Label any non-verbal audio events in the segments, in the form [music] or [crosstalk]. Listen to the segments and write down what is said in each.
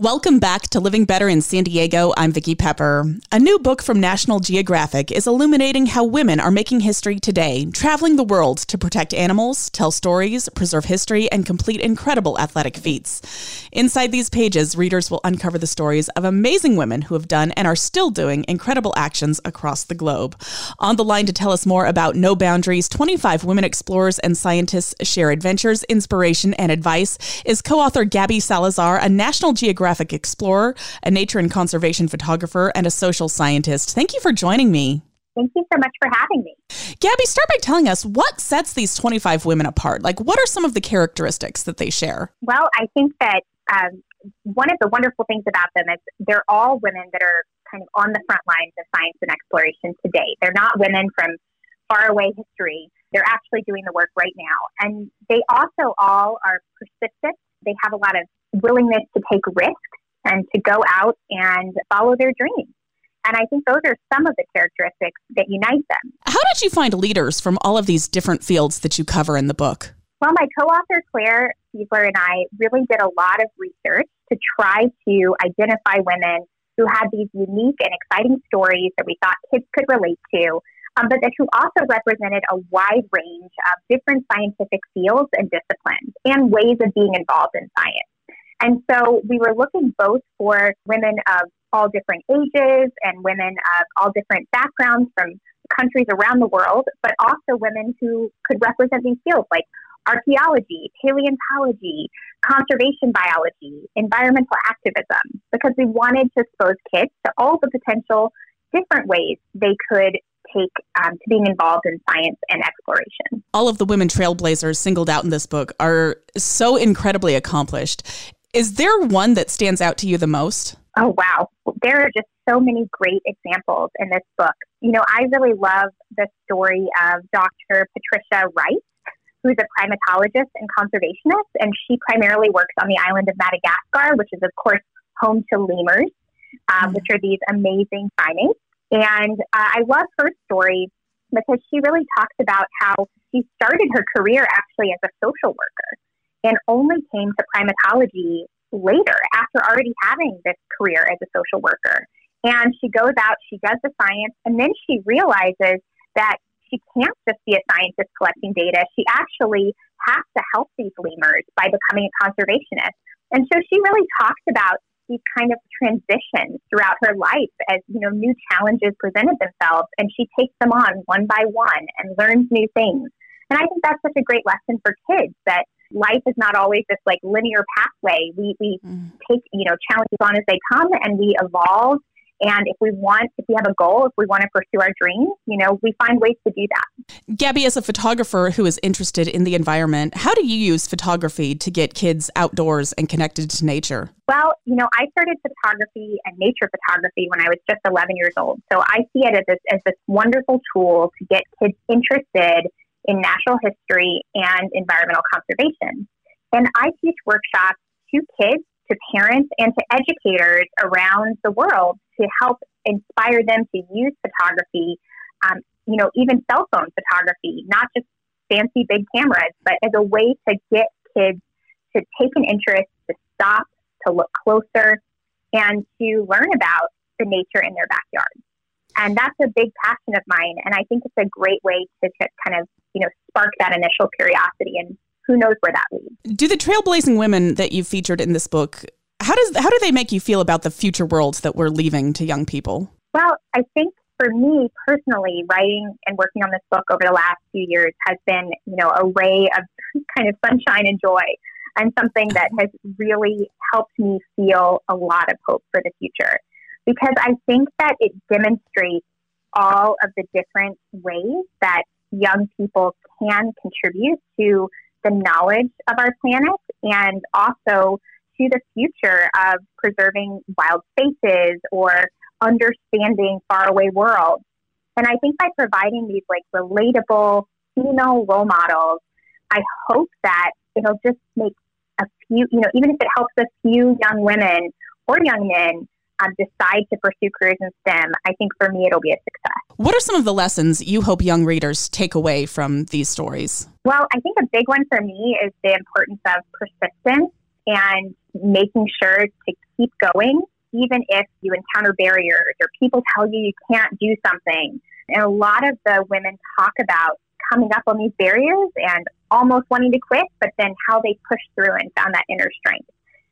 Welcome back to Living Better in San Diego. I'm Vicki Pepper. A new book from National Geographic is illuminating how women are making history today, traveling the world to protect animals, tell stories, preserve history, and complete incredible athletic feats. Inside these pages, readers will uncover the stories of amazing women who have done and are still doing incredible actions across the globe. On the line to tell us more about No Boundaries, 25 women explorers and scientists share adventures, inspiration, and advice is co-author Gabby Salazar, a National Geographic explorer, a nature and conservation photographer, and a social scientist. Thank you for joining me. Thank you so much for having me. Gabby, start by telling us what sets these 25 women apart. Like, what are some of the characteristics that they share? Well, I think that um, one of the wonderful things about them is they're all women that are kind of on the front lines of science and exploration today. They're not women from faraway history. They're actually doing the work right now. And they also all are persistent. They have a lot of willingness to take risks and to go out and follow their dreams. And I think those are some of the characteristics that unite them. How did you find leaders from all of these different fields that you cover in the book? Well, my co author Clare Fieseler and I really did a lot of research to try to identify women who had these unique and exciting stories that we thought kids could relate to, um, but that who also represented a wide range of different scientific fields and disciplines and ways of being involved in science. And so we were looking both for women of all different ages and women of all different backgrounds from countries around the world, but also women who could represent these fields like archaeology, paleontology, conservation biology, environmental activism, because we wanted to expose kids to all the potential different ways they could take um, to being involved in science and exploration. All of the women trailblazers singled out in this book are so incredibly accomplished. Is there one that stands out to you the most? Oh, wow. There are just so many great examples in this book. You know, I really love the story of Dr. Patricia Wright, who's a primatologist and conservationist, and she primarily works on the island of Madagascar, which is, of course, home to lemurs, um, mm which are these amazing primates. And uh, I love her story because she really talks about how she started her career actually as a social worker and only came to primatology later after already having this career as a social worker. And she goes out, she does the science, and then she realizes that she can't just be a scientist collecting data. She actually has to help these lemurs by becoming a conservationist. And so she really talks about these kind of transitions throughout her life as you know new challenges presented themselves and she takes them on one by one and learns new things and i think that's such a great lesson for kids that life is not always this like linear pathway we, we mm. take you know challenges on as they come and we evolve and if we want, if we have a goal, if we want to pursue our dreams, you know, we find ways to do that. Gabby, as a photographer who is interested in the environment, how do you use photography to get kids outdoors and connected to nature? Well, you know, I started photography and nature photography when I was just 11 years old. So I see it as this, as this wonderful tool to get kids interested in natural history and environmental conservation. And I teach workshops to kids to parents and to educators around the world to help inspire them to use photography, um, you know, even cell phone photography, not just fancy big cameras, but as a way to get kids to take an interest, to stop, to look closer, and to learn about the nature in their backyard. And that's a big passion of mine. And I think it's a great way to, to kind of, you know, spark that initial curiosity and who knows where that leads. Do the trailblazing women that you've featured in this book How does how do they make you feel about the future worlds that we're leaving to young people? Well, I think for me personally, writing and working on this book over the last few years has been, you know, a ray of [laughs] kind of sunshine and joy and something that [laughs] has really helped me feel a lot of hope for the future. Because I think that it demonstrates all of the different ways that young people can contribute to the knowledge of our planet and also to the future of preserving wild spaces or understanding faraway worlds. And I think by providing these like relatable female role models, I hope that it'll just make a few, you know, even if it helps a few young women or young men um, decide to pursue careers in STEM, I think for me it'll be a success. What are some of the lessons you hope young readers take away from these stories? Well, I think a big one for me is the importance of persistence and making sure to keep going, even if you encounter barriers or people tell you you can't do something. And a lot of the women talk about coming up on these barriers and almost wanting to quit, but then how they pushed through and found that inner strength.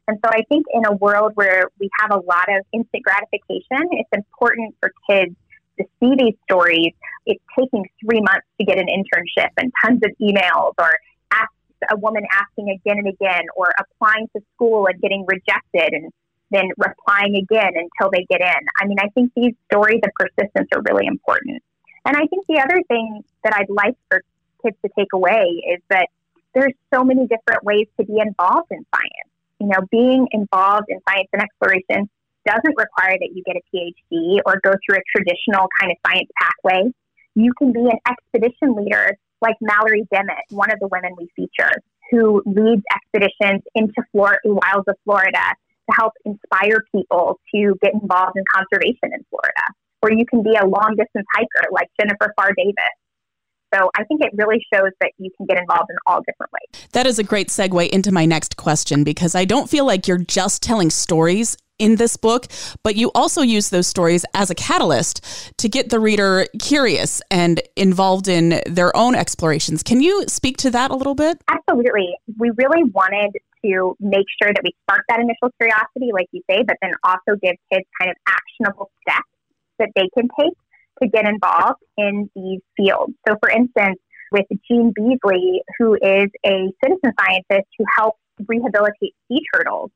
And so I think in a world where we have a lot of instant gratification, it's important for kids to see these stories. It's taking three months to get an internship and tons of emails or ask a woman asking again and again or applying to school and getting rejected and then replying again until they get in. I mean, I think these stories of persistence are really important. And I think the other thing that I'd like for kids to take away is that there's so many different ways to be involved in science you know, being involved in science and exploration doesn't require that you get a PhD or go through a traditional kind of science pathway. You can be an expedition leader like Mallory Dimmitt, one of the women we feature, who leads expeditions into Florida, wilds of Florida to help inspire people to get involved in conservation in Florida. Or you can be a long distance hiker like Jennifer Pharr Davis, so I think it really shows that you can get involved in all different ways. That is a great segue into my next question because I don't feel like you're just telling stories in this book, but you also use those stories as a catalyst to get the reader curious and involved in their own explorations. Can you speak to that a little bit? Absolutely. We really wanted to make sure that we spark that initial curiosity, like you say, but then also give kids kind of actionable steps that they can take to get involved in these fields. So, for instance, with Jean Beasley, who is a citizen scientist who helps rehabilitate sea turtles,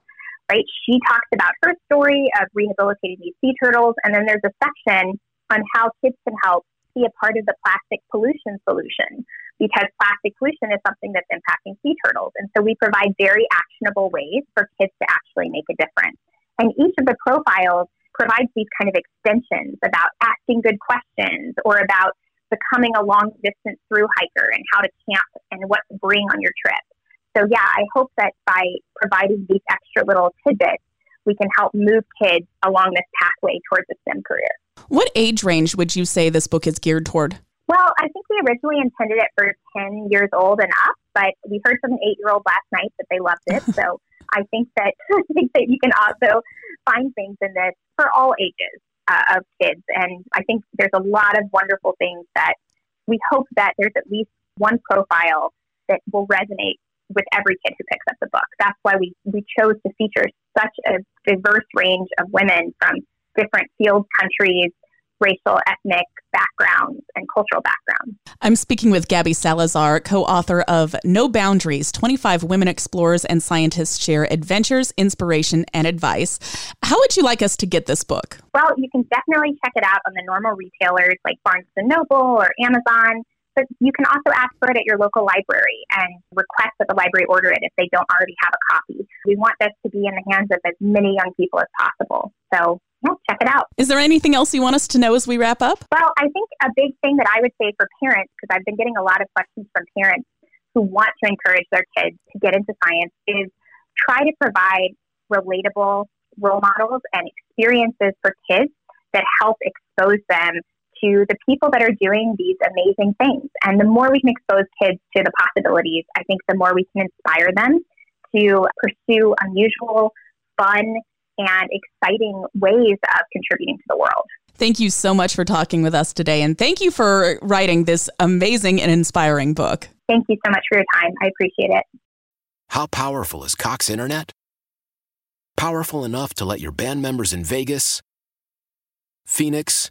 right? She talks about her story of rehabilitating these sea turtles, and then there's a section on how kids can help be a part of the plastic pollution solution because plastic pollution is something that's impacting sea turtles. And so we provide very actionable ways for kids to actually make a difference. And each of the profiles provides these kind of extensions about asking good questions or about becoming a long distance through hiker and how to camp and what to bring on your trip. So, yeah, I hope that by providing these extra little tidbits, we can help move kids along this pathway towards a STEM career. What age range would you say this book is geared toward? Well, I think we originally intended it for 10 years old and up, but we heard from an eight year old last night that they loved it. [laughs] So I think that [laughs] I think that you can also find things in this for all ages uh, of kids, and I think there's a lot of wonderful things that we hope that there's at least one profile that will resonate with every kid who picks up the book. That's why we we chose to feature such a diverse range of women from different fields, countries, racial, ethnic backgrounds and cultural backgrounds. I'm speaking with Gabby Salazar, co author of No Boundaries 25 Women Explorers and Scientists Share Adventures, Inspiration, and Advice. How would you like us to get this book? Well, you can definitely check it out on the normal retailers like Barnes and Noble or Amazon. But you can also ask for it at your local library and request that the library order it if they don't already have a copy. We want this to be in the hands of as many young people as possible. So yeah, check it out. Is there anything else you want us to know as we wrap up? Well, I think a big thing that I would say for parents, because I've been getting a lot of questions from parents who want to encourage their kids to get into science, is try to provide relatable role models and experiences for kids that help expose them to the people that are doing these amazing things. And the more we can expose kids to the possibilities, I think the more we can inspire them to pursue unusual, fun, and exciting ways of contributing to the world. Thank you so much for talking with us today. And thank you for writing this amazing and inspiring book. Thank you so much for your time. I appreciate it. How powerful is Cox Internet? Powerful enough to let your band members in Vegas, Phoenix,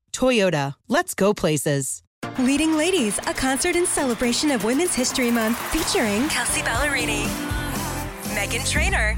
Toyota, let's go places. Leading Ladies, a concert in celebration of Women's History Month featuring Kelsea Ballerini, Meghan Trainor,